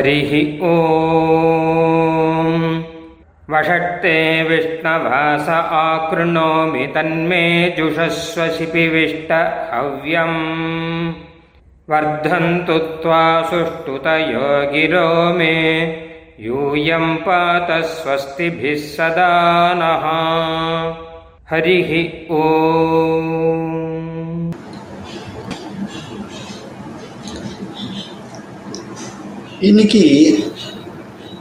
हरिः ॐ वषट्ते विष्णवास आकृणोमि तन्मे जुषस्व शिपिविष्ट हव्यम्। वर्धन्तु त्वा सुष्ठुतयो गिरो मे। यूयं पात स्वस्तिभिः सदा नः। हरिः ॐ இன்னைக்கு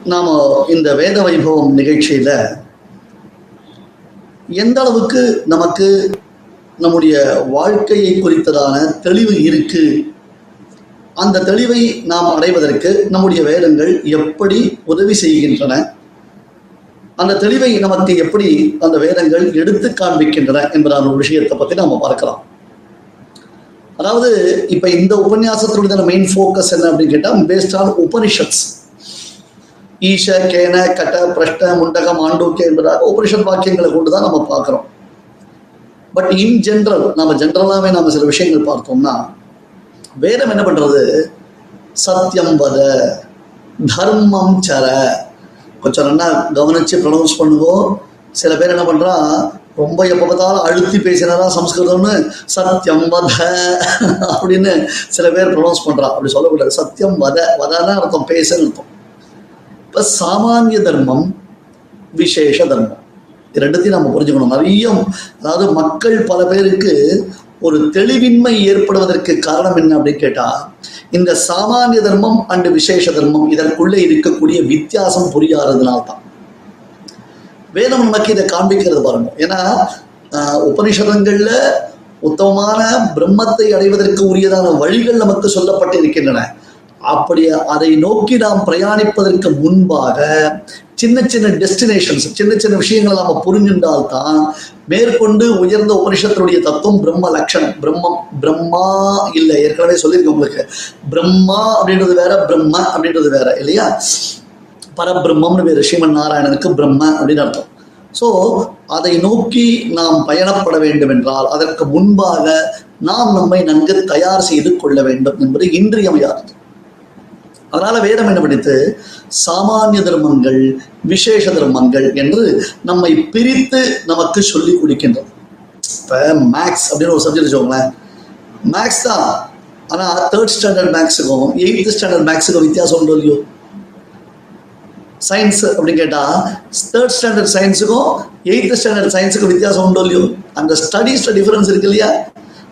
நாம் இந்த வேத வைபவம் நிகழ்ச்சியில் எந்த அளவுக்கு நமக்கு நம்முடைய வாழ்க்கையை குறித்ததான தெளிவு இருக்கு? அந்த தெளிவை நாம் அடைவதற்கு நம்முடைய வேதங்கள் எப்படி உதவி செய்கின்றன? அந்த தெளிவை நமக்கு எப்படி அந்த வேதங்கள் எடுத்து காண்பிக்கின்றன என்பதான ஒரு விஷயத்தை பற்றி நாம் பார்க்கலாம். அதாவது இப்ப இந்த உபன்யாசத்தினுடைய மெயின் ஃபோக்கஸ் என்ன அப்படின்னு கேட்டா பேஸ்ட் ஆன் உபனிஷத்ஸ் ஈஷ கேன கட்ட பிரஷ்ட முண்டகம் மாண்டூக்கிய என்பதாக உபனிஷத் வாக்கியங்களை கொண்டு தான் நம்ம பார்க்குறோம். பட் இன் ஜென்ரல் நம்ம ஜென்ரலாகவே நம்ம சில விஷயங்கள் பார்த்தோம்னா வேதம் என்ன பண்றது? சத்தியம் வத தர்மம் சர. கொஞ்சம் நல்லா கவனிச்சு ப்ரொனவுன்ஸ் பண்ணுவோம். சில பேர் என்ன பண்றா ரொம்ப எப்போ பார்த்தாலும் அழுத்தி பேசினாரா சம்ஸ்கிருதம்னு சத்தியம் வத அப்படின்னு சில பேர் ப்ரொனவுன்ஸ் பண்றா. அப்படி சொல்லக்கூடாது. சத்தியம் வத வதனா அர்த்தம் பேசுன்னு அர்த்தம். இப்போ சாமானிய தர்மம் விசேஷ தர்மம். இது ரெண்டுத்தையும் நம்ம புரிஞ்சுக்கணும். நிறைய அதாவது மக்கள் பல பேருக்கு ஒரு தெளிவின்மை ஏற்படுவதற்கு காரணம் என்ன அப்படின்னு கேட்டா இந்த சாமானிய தர்மம் அண்டு விசேஷ தர்மம் இதற்குள்ளே இருக்கக்கூடிய வித்தியாசம் புரியாததுனால்தான். வேதம் நமக்கு இதை காண்பிக்கிறது பாருங்க. ஏன்னா உபனிஷதங்கள்ல உத்தமமான பிரம்மத்தை அடைவதற்கு உரியதான வழிகள் நமக்கு சொல்லப்பட்டு இருக்கின்றன அப்படி அதை நோக்கி நாம் பிரயாணிப்பதற்கு முன்பாக சின்ன சின்ன டெஸ்டினேஷன்ஸ் சின்ன சின்ன விஷயங்களை நாம புரிஞ்சின்றால்தான் மேற்கொண்டு உயர்ந்த உபனிஷத்தினுடைய தத்துவம் பிரம்ம லட்சணம். பிரம்மம் பிரம்மா இல்லை. ஏற்கனவே சொல்லியிருக்கேன் உங்களுக்கு. பிரம்மா அப்படின்றது வேற பிரம்ம அப்படின்றது வேற இல்லையா? பரபிரம்மம்னு பேர். ஸ்ரீமன் நாராயணனுக்கு பிரம்ம அப்படின்னு அர்த்தம். ஸோ அதை நோக்கி நாம் பயணப்பட வேண்டும் என்றால் அதற்கு முன்பாக நாம் நம்மை நன்கு தயார் செய்து கொள்ள வேண்டும் என்பது இன்றியமையாதது. அதனால வேதம் என்ன பண்ணித்து சாமானிய தர்மங்கள் விசேஷ தர்மங்கள் என்று நம்மை பிரித்து நமக்கு சொல்லி கொடுக்கின்றது. இப்போ மேக்ஸ் அப்படின்னு ஒரு சப்ஜெக்ட் வச்சுக்கோங்களேன். மேக்ஸ் தான். ஆனால் தேர்ட் ஸ்டாண்டர்ட் மேக்ஸுக்கும் எயித்து ஸ்டாண்டர்ட் மேக்ஸுக்கும் வித்தியாசம் ஒன்றும் இல்லையோ? சயின்ஸ் அப்படின்னு கேட்டால் தேர்ட் ஸ்டாண்டர்ட் சயின்ஸுக்கும் எயித்து ஸ்டாண்டர்ட் சயின்ஸுக்கும் வித்தியாசம் உண்டோ இல்லையோ? அந்த ஸ்டடீஸில் டிஃப்ரென்ஸ் இருக்கு இல்லையா?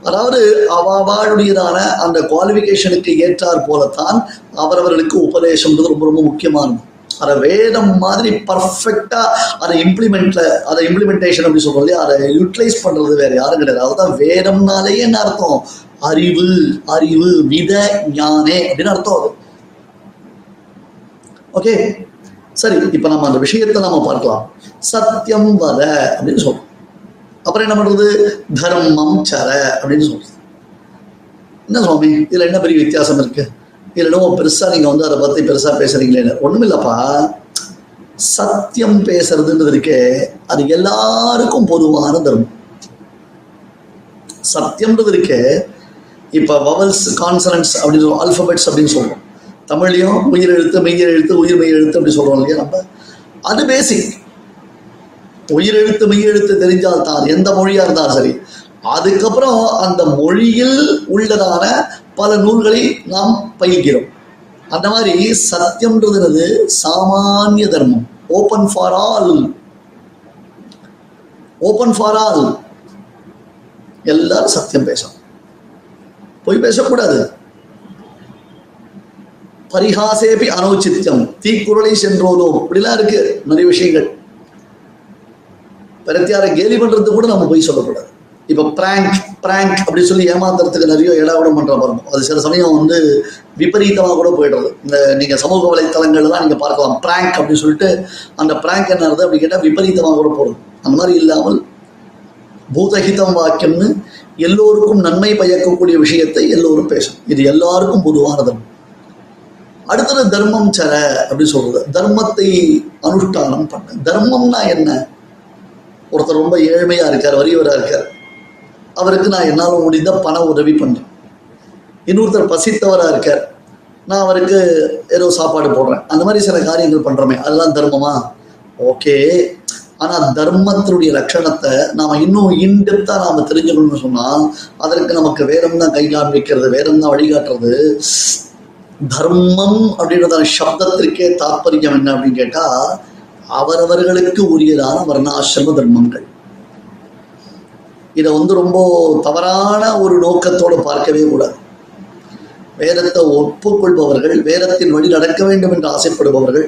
அதாவது அவாவாளுடையதான அந்த குவாலிஃபிகேஷனுக்கு ஏற்றார் போலத்தான் அவரவர்களுக்கு உபதேசம்ன்றது ரொம்ப ரொம்ப முக்கியமானது. அதை வேதம் மாதிரி பர்ஃபெக்டாக அதை இம்ப்ளிமெண்ட்ல அதை இம்ப்ளிமெண்டேஷன் அப்படின்னு சொல்றோம் இல்லையா? அதை யூட்டிலைஸ் பண்றது வேற யாரும் கிடையாது. அதுதான் வேதம்னாலேயே என்ன அர்த்தம்? அறிவு அறிவு வித ஞானே அப்படின்னு அர்த்தம் அது. ஓகே சரி இப்போ நம்ம அந்த விஷயத்தை நம்ம பார்க்கலாம். சத்தியம் வர அப்படின்னு சொல்றோம். அப்புறம் என்ன பண்றது? தர்மம் சர அப்படின்னு சொல்றது என்ன சுவாமி இதுல என்ன பெரிய வித்தியாசம் இருக்கு? இதுல என்னவோ பெருசா நீங்க வந்து அதை பத்தி பெருசா பேசுறீங்களே ஒண்ணும் இல்லப்பா சத்தியம் பேசுறதுன்றது இருக்கே அது எல்லாருக்கும் பொதுவான தர்மம். சத்தியம்ன்றது இருக்கே இப்ப வவல்ஸ் கான்சனன்ஸ் அப்படின்னு சொல்லுவோம் அல்பபெட்ஸ் அப்படின்னு சொல்றோம். தமிழ்லையும் உயிர் எழுத்து மெய்யர் எழுத்து உயிர் மெய் எழுத்து அப்படி சொல்கிறோம் இல்லையா? நம்ம அது பேசிக் உயிர் எழுத்து மெய் எழுத்து தெரிஞ்சால் தான் எந்த மொழியாக இருந்தாலும் சரி. அதுக்கப்புறம் அந்த மொழியில் உள்ளதான பல நூல்களை நாம் பயில்கிறோம். அந்த மாதிரி சத்தியம்ன்றது சாமானிய தர்மம். Open for all open for all எல்லாரும் சத்தியம் பேசணும். பொய் பேசக்கூடாது. பரிகாசேபி அனௌச்சித்தம் தீக்குறளை சென்றோதோம் இப்படிலாம் இருக்கு நிறைய விஷயங்கள். பிரத்தியாரை கேலி பண்றது கூட நம்ம போய் சொல்லக்கூடாது. இப்போ பிராங்க் பிராங்க் அப்படின்னு சொல்லி ஏமாத்துறதுக்கு நிறைய இடாவிடம் பண்ற பாருங்க அது சில சமயம் வந்து விபரீதமாக கூட போயிடுறது. இந்த நீங்க சமூக வலைத்தளங்கள்லாம் நீங்க பார்க்கலாம். பிராங்க் அப்படின்னு சொல்லிட்டு அந்த பிராங்க் என்ன அப்படின்னு அப்படி கேட்டால் விபரீதமாக கூட போடும் அந்த மாதிரி இல்லாமல் பூதஹிதம் வாக்கியம்னு எல்லோருக்கும் நன்மை பயக்கக்கூடிய விஷயத்தை எல்லோரும் பேசும். இது எல்லாருக்கும் பொதுவானதன் அடுத்தது தர்மம் சர அப்படி சொல்றது. தர்மத்தை அனுஷ்டானம் பண்ண. தர்மம்னா என்ன? ஒருத்தர் ரொம்ப ஏழ்மையா இருக்கார் வறியவராக இருக்கார். அவருக்கு நான் என்னால் முடிந்த பண உதவி பண்றேன். இன்னொருத்தர் பசித்தவராக இருக்கார். நான் அவருக்கு ஏதோ சாப்பாடு போடுறேன். அந்த மாதிரி சில காரியங்கள் பண்றோமே. அதெல்லாம் தர்மமா? ஓகே. ஆனால் தர்மத்தினுடைய லட்சணத்தை நாம் இன்னும் இன்டெப்த்தாக நாம் தெரிஞ்சுக்கணும்னு சொன்னால் அதற்கு நமக்கு வேதம் தான் கை காண்பிக்கிறது வேதம் தான் வழிகாட்டுறது. தர்மம் அப்படின்றதான சப்தத்திற்கே தாற்பயம் என்ன அப்படின்னு கேட்டா அவரவர்களுக்கு உரியதான வர்ணாசிரம தர்மங்கள். இதை வந்து ரொம்ப தவறான ஒரு நோக்கத்தோடு பார்க்கவே கூடாது. வேதத்தை ஒப்புக்கொள்பவர்கள் வேதத்தின் வழி நடக்க வேண்டும் என்று ஆசைப்படுபவர்கள்.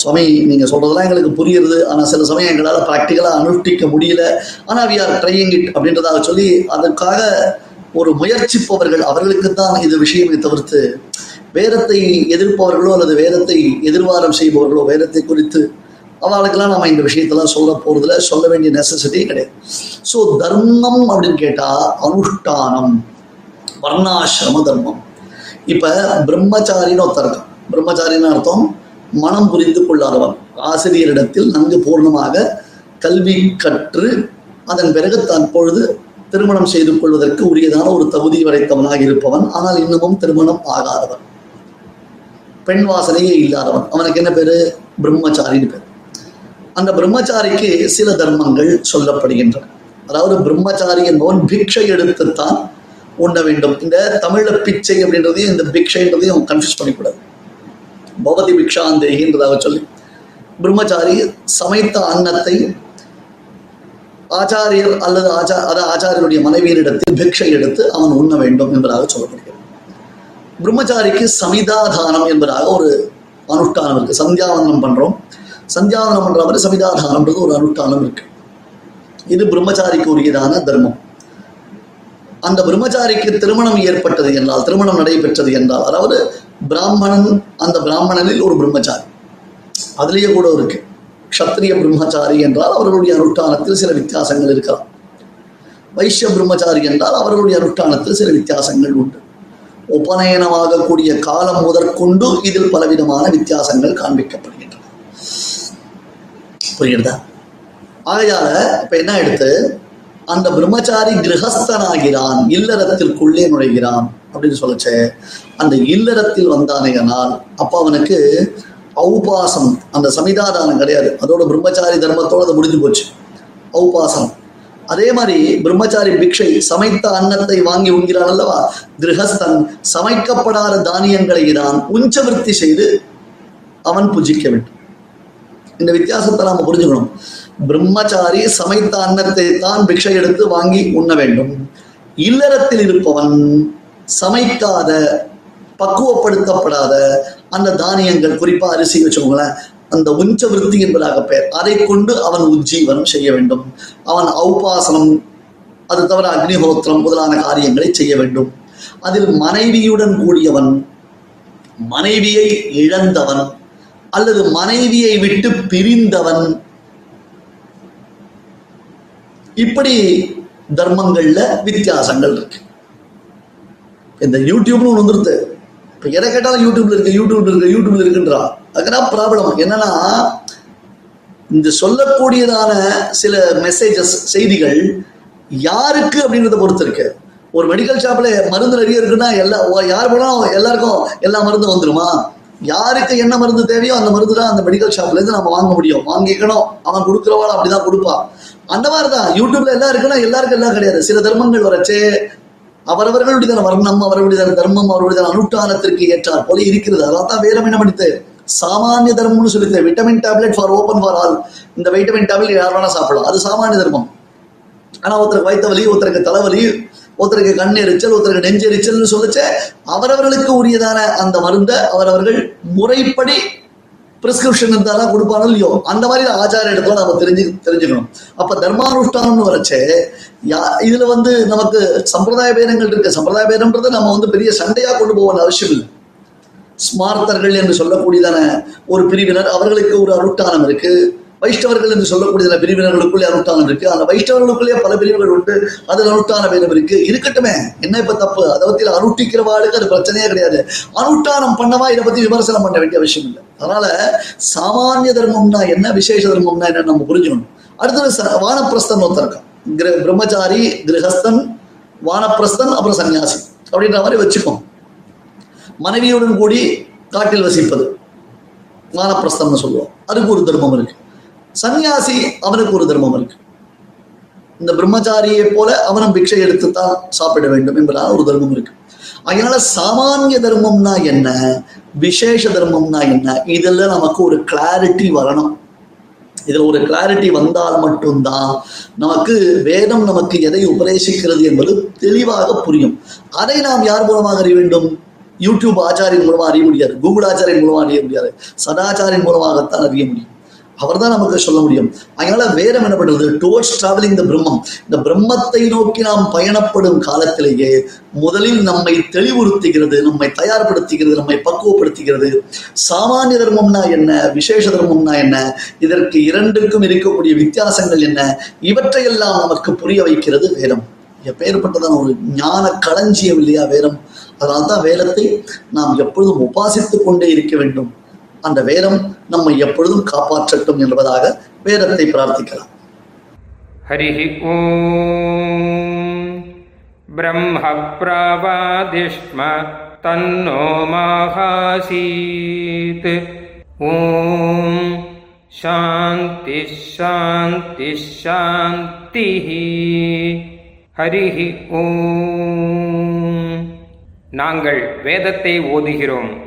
சுவாமி நீங்க சொல்றதெல்லாம் எங்களுக்கு புரியுது. ஆனால் சில சமயம் எங்களால் ப்ராக்டிக்கலாக அனுஷ்டிக்க முடியல. ஆனால் வி ஆர் ட்ரையிங் இட் அப்படின்றதாக சொல்லி அதற்காக ஒரு முயற்சிப்பவர்கள் அவர்களுக்கு தான் இது விஷயமே தவிர்த்து வேதத்தை எதிர்ப்பவர்களோ அல்லது வேதத்தை எதிர்வாரம் செய்பவர்களோ வேதத்தை குறித்து அவளுக்கெல்லாம் நம்ம இந்த விஷயத்தெல்லாம் சொல்ல போறதுல சொல்ல வேண்டிய நெசசிட்டி கிடையாது. ஸோ தர்மம் அப்படின்னு கேட்டா அனுஷ்டானம் வர்ணாசிரம தர்மம். இப்ப பிரம்மச்சாரின்னு ஒருத்தர் இருக்கான். பிரம்மச்சாரின்னு அர்த்தம் மனம் புரிந்து கொள்ளாதவன் ஆசிரியரிடத்தில் நன்கு பூர்ணமாக கல்வி கற்று அதன் பிறகு தற்பொழுது திருமணம் செய்து கொள்வதற்கு உரியதான ஒரு தகுதி வரைத்தவனாக இருப்பவன். ஆனால் இன்னமும் திருமணம் ஆகாதவன். பெண் வாசனையே இல்லாதவன். அவனுக்கு என்ன பேரு? பிரம்மச்சாரின்னு பேர். அந்த பிரம்மச்சாரிக்கு சில தர்மங்கள் சொல்லப்படுகின்றன. அதாவது பிரம்மச்சாரி என்பவன் பிக்ஷை எடுத்துத்தான் உண்ண வேண்டும். இந்த தமிழ பிச்சை அப்படின்றதையும் இந்த பிக்ஷைன்றதையும் கன்ஃபியூஸ் பண்ணிக்கூடாது. பவதி பிக்ஷாந்தேகின்றதாக சொல்லி. பிரம்மச்சாரி சமைத்த அன்னத்தை ஆச்சாரியர் அல்லது ஆச்சா அதாவது ஆச்சாரியருடைய மனைவியரிடத்தில் பிக்ஷை எடுத்து அவன் உண்ண வேண்டும் என்பதாக சொல்லப்படுகிறது. பிரம்மச்சாரிக்கு சமிதாதானம் என்பதாக ஒரு அனுஷ்டானம் இருக்கு. சந்தியாவந்தனம் பண்றோம். சந்தியாவந்தனம் பண்ற மாதிரி சமிதாதானம்ன்றது ஒரு அனுஷ்டானம் இருக்கு. இது பிரம்மச்சாரிக்கு உரியதான தர்மம். அந்த பிரம்மச்சாரிக்கு திருமணம் ஏற்பட்டது என்றால் திருமணம் நடைபெற்றது என்றால் அதாவது பிராமணன் அந்த பிராமணனில் ஒரு பிரம்மச்சாரி. அதுலேயே கூட இருக்கு. க்ஷத்ரிய பிரம்மச்சாரி என்றால் அவர்களுடைய அனுஷ்டானத்தில் சில வித்தியாசங்கள் இருக்கலாம். வைஷ்ய பிரம்மச்சாரி என்றால் அவர்களுடைய அனுஷ்டானத்தில் சில வித்தியாசங்கள் உண்டு. உபநயனமாகக்கூடிய காலம் முதற்கொண்டு இதில் பலவிதமான வித்தியாசங்கள் காண்பிக்கப்படுகின்றன. புரியுதா ஆகையால இப்ப என்ன எடுத்து அந்த பிரம்மச்சாரி கிரகஸ்தனாகிறான் இல்லறத்திற்குள்ளே நுழைகிறான் அப்படின்னு சொல்லச்சே. அந்த இல்லறத்தில் வந்தானேனால் அப்ப அவனுக்கு ஔபாசம் அந்த சமிதாதானம் கிடையாது. அதோட பிரம்மச்சாரி தர்மத்தோட அது முடிஞ்சு போச்சு. ஔபாசம். அதே மாதிரி பிரம்மச்சாரி பிக்ஷை சமைத்த அன்னத்தை வாங்கி உண்கிறான் அல்லவா? கிரகஸ்தன் சமைக்கப்படாத தானியங்களை தான் உஞ்சவிருத்தி செய்து அவன் புஜிக்க வேண்டும். இந்த வித்தியாசத்தை நாம புரிஞ்சுக்கணும். பிரம்மச்சாரி சமைத்த அன்னத்தை தான் பிக்ஷை எடுத்து வாங்கி உண்ண வேண்டும். இல்லறத்தில் இருப்பவன் சமைக்காத பக்குவப்படுத்தப்படாத அந்த தானியங்கள் குறிப்பா அரிசி வச்சுக்கோங்களேன் அந்த உஞ்ச விருத்தி என்பதாக பெயர். அதை கொண்டு அவன் உஜ்ஜீவனம் செய்ய வேண்டும். அவன் ஔபாசனம் அது தவிர அக்னிஹோத்திரம் முதலான காரியங்களை செய்ய வேண்டும். அதில் மனைவியுடன் கூடியவன் மனைவியை இழந்தவன் அல்லது மனைவியை விட்டு பிரிந்தவன் இப்படி தர்மங்கள்ல வித்தியாசங்கள் இருக்கு. இந்த யூடியூப்னு ஒன்று வந்துருது. இப்போ எதை கேட்டாலும் யூடியூப்ல இருக்கு யூடியூப்ல இருக்கு யூடியூப்ல இருக்குன்றா. அதுதான் ப்ராப்ளம் என்னன்னா இந்த சொல்லக்கூடியதான சில மெசேஜஸ் செய்திகள் யாருக்கு அப்படின்றத பொறுத்து இருக்கு. ஒரு மெடிக்கல் ஷாப்ல மருந்து நிறைய இருக்குன்னா எல்லா யார் போனாலும் எல்லாருக்கும் எல்லா மருந்தும் வந்துருமா? யாருக்கு என்ன மருந்து தேவையோ அந்த மருந்து தான் அந்த மெடிக்கல் ஷாப்ல இருந்து நம்ம வாங்க முடியும். வாங்கிக்கணும். அவன் கொடுக்குறவாள் அப்படிதான் கொடுப்பான். அந்த மாதிரி தான் யூடியூப்ல எல்லாம் இருக்குன்னா எல்லாருக்கும் எல்லாம் கிடையாது. சில தர்மங்கள் வரச்சே அவரவர்களுடைய வர்ணம் அவர்களுடைய தர்மம் அவர்களுடைய அனுஷ்டானத்திற்கு ஏற்றார். போல இருக்கிறது. அதான் தான் வேதம் என்ன பண்ணித்து? சாமானிய தர்மம்னு சொல்லிட்டு vitamin tablet for open for all இந்த வைட்டமின் டேப்லெட் யார் வேணா சாப்பிடலாம். அது சாமானிய தர்மம். ஆனா ஒருத்தருக்கு வயிற்று வலி ஒருத்தருக்கு தலைவலி ஒருத்தருக்கு கண் எரிச்சல் ஒருத்தருக்கு நெஞ்சு எரிச்சல்னு சொல்லிச்சு. அவரவர்களுக்கு உரியதான அந்த மருந்தை அவரவர்கள் முறைப்படி பிரிஸ்கிரிப்ஷன் இருந்தாலும் கொடுப்பானோ இல்லையோ? அந்த மாதிரி ஆச்சார இடத்துல நம்ம தெரிஞ்சு தெரிஞ்சுக்கணும். அப்ப தர்மானுஷ்டானம்னு வரைச்சே யா இதுல வந்து நமக்கு சம்பிரதாய பேதங்கள் இருக்கு. சம்பிரதாய பேதம்ன்றது நம்ம வந்து பெரிய சண்டையா கொண்டு போவோம் அவசியம் இல்லை. ஸ்மார்த்தர்கள் என்று சொல்லக்கூடியதான ஒரு பிரிவினர் அவர்களுக்கு ஒரு அனுஷ்டானம் இருக்கு. வைஷ்ணவர்கள் என்று சொல்லக்கூடிய பிரிவினர்களுக்குள்ளே அனுஷ்டானம் இருக்கு. அந்த வைஷ்ணவர்களுக்குள்ளே பல பிரிவுகள் உண்டு. அதில் அனுஷ்டான பேதம் இருக்கு. இருக்கட்டுமே. என்ன இப்ப தப்பு? அதை பத்தி அனுஷ்டிக்கிறவாளுக்கு அது பிரச்சனையே கிடையாது. அனுஷ்டானம் பண்ணவா இதை பத்தி விமர்சனம் பண்ண வேண்டிய அவசியம் இல்லை. அதனால சாமானிய தர்மம்னா என்ன விசேஷ தர்மம்னா என்ன நம்ம புரிஞ்சுக்கணும். அடுத்தது ச- வானப்பிரஸ்தன் ஒருத்தருக்கான் கிர- பிரம்மச்சாரி கிரகஸ்தன் வானப்பிரஸ்தன் அப்புறம் சன்னியாசி. அப்படின்ற மாதிரி வச்சுக்கோம் மனைவியுடன் கூடி காட்டில் வசிப்பது. வானப்பிரஸ்தம்னு சொல்லுவோம். அதுக்கு ஒரு தர்மம் இருக்கு. சன்னியாசி அவனுக்கு ஒரு தர்மம் இருக்கு. இந்த பிரம்மச்சாரியை போல அவனும் பிக்ஷை எடுத்துத்தான் சாப்பிட வேண்டும் என்பதான ஒரு தர்மம் இருக்கு. அதனால சாமானிய தர்மம்னா என்ன? விசேஷ தர்மம்னா என்ன? இதுல நமக்கு ஒரு கிளாரிட்டி வரணும். இதுல ஒரு கிளாரிட்டி வந்தால் மட்டும்தான் நமக்கு வேதம் நமக்கு எதை உபதேசிக்கிறது என்பது தெளிவாக புரியும். அதை நாம் யார் மூலமாக அறிய வேண்டும்? யூடியூப் ஆச்சாரியின் மூலமா அறிய முடியாது. கூகுள் ஆச்சாரியின் மூலமா அறிய முடியாது. சதாச்சாரியின் மூலமாகத்தான் அறிய முடியும். அவர்தான் நமக்கு சொல்ல முடியும். அதனால வேதம் என்ன பண்றது டுவர்ட்ஸ் டிராவலிங் த பிரம்மம் இந்த பிரம்மத்தை நோக்கி நாம் பயணப்படும் காலத்திலேயே முதலில் நம்மை தெளிவுறுத்துகிறது நம்மை தயார்படுத்துகிறது நம்மை பக்குவப்படுத்துகிறது. சாமானிய தர்மம்னா என்ன? விசேஷ தர்மம்னா என்ன? இதற்கு இரண்டுக்கும் இருக்கக்கூடிய வித்தியாசங்கள் என்ன? இவற்றையெல்லாம் நமக்கு புரிய வைக்கிறது வேதம். எப்பேற்பட்டதான ஒரு ஞான களஞ்சியம் இல்லையா வேதம்? அதனால்தான் வேதத்தை நாம் எப்பொழுதும் உபாசித்துக் கொண்டே இருக்க வேண்டும். அந்த வேதம் நம்மை எப்பொழுதும் காப்பாற்றட்டும் என்பதாக வேதத்தை பிரார்த்திக்கலாம். ஹரிஹி ஓம். பிரம்ம பிராவாதிஷ்ம தன்னோ மாகாசீத். ஓம். சாந்தி சாந்தி சாந்தி ஹரிஹி ஓம். நாங்கள் வேதத்தை ஓதுகிறோம்.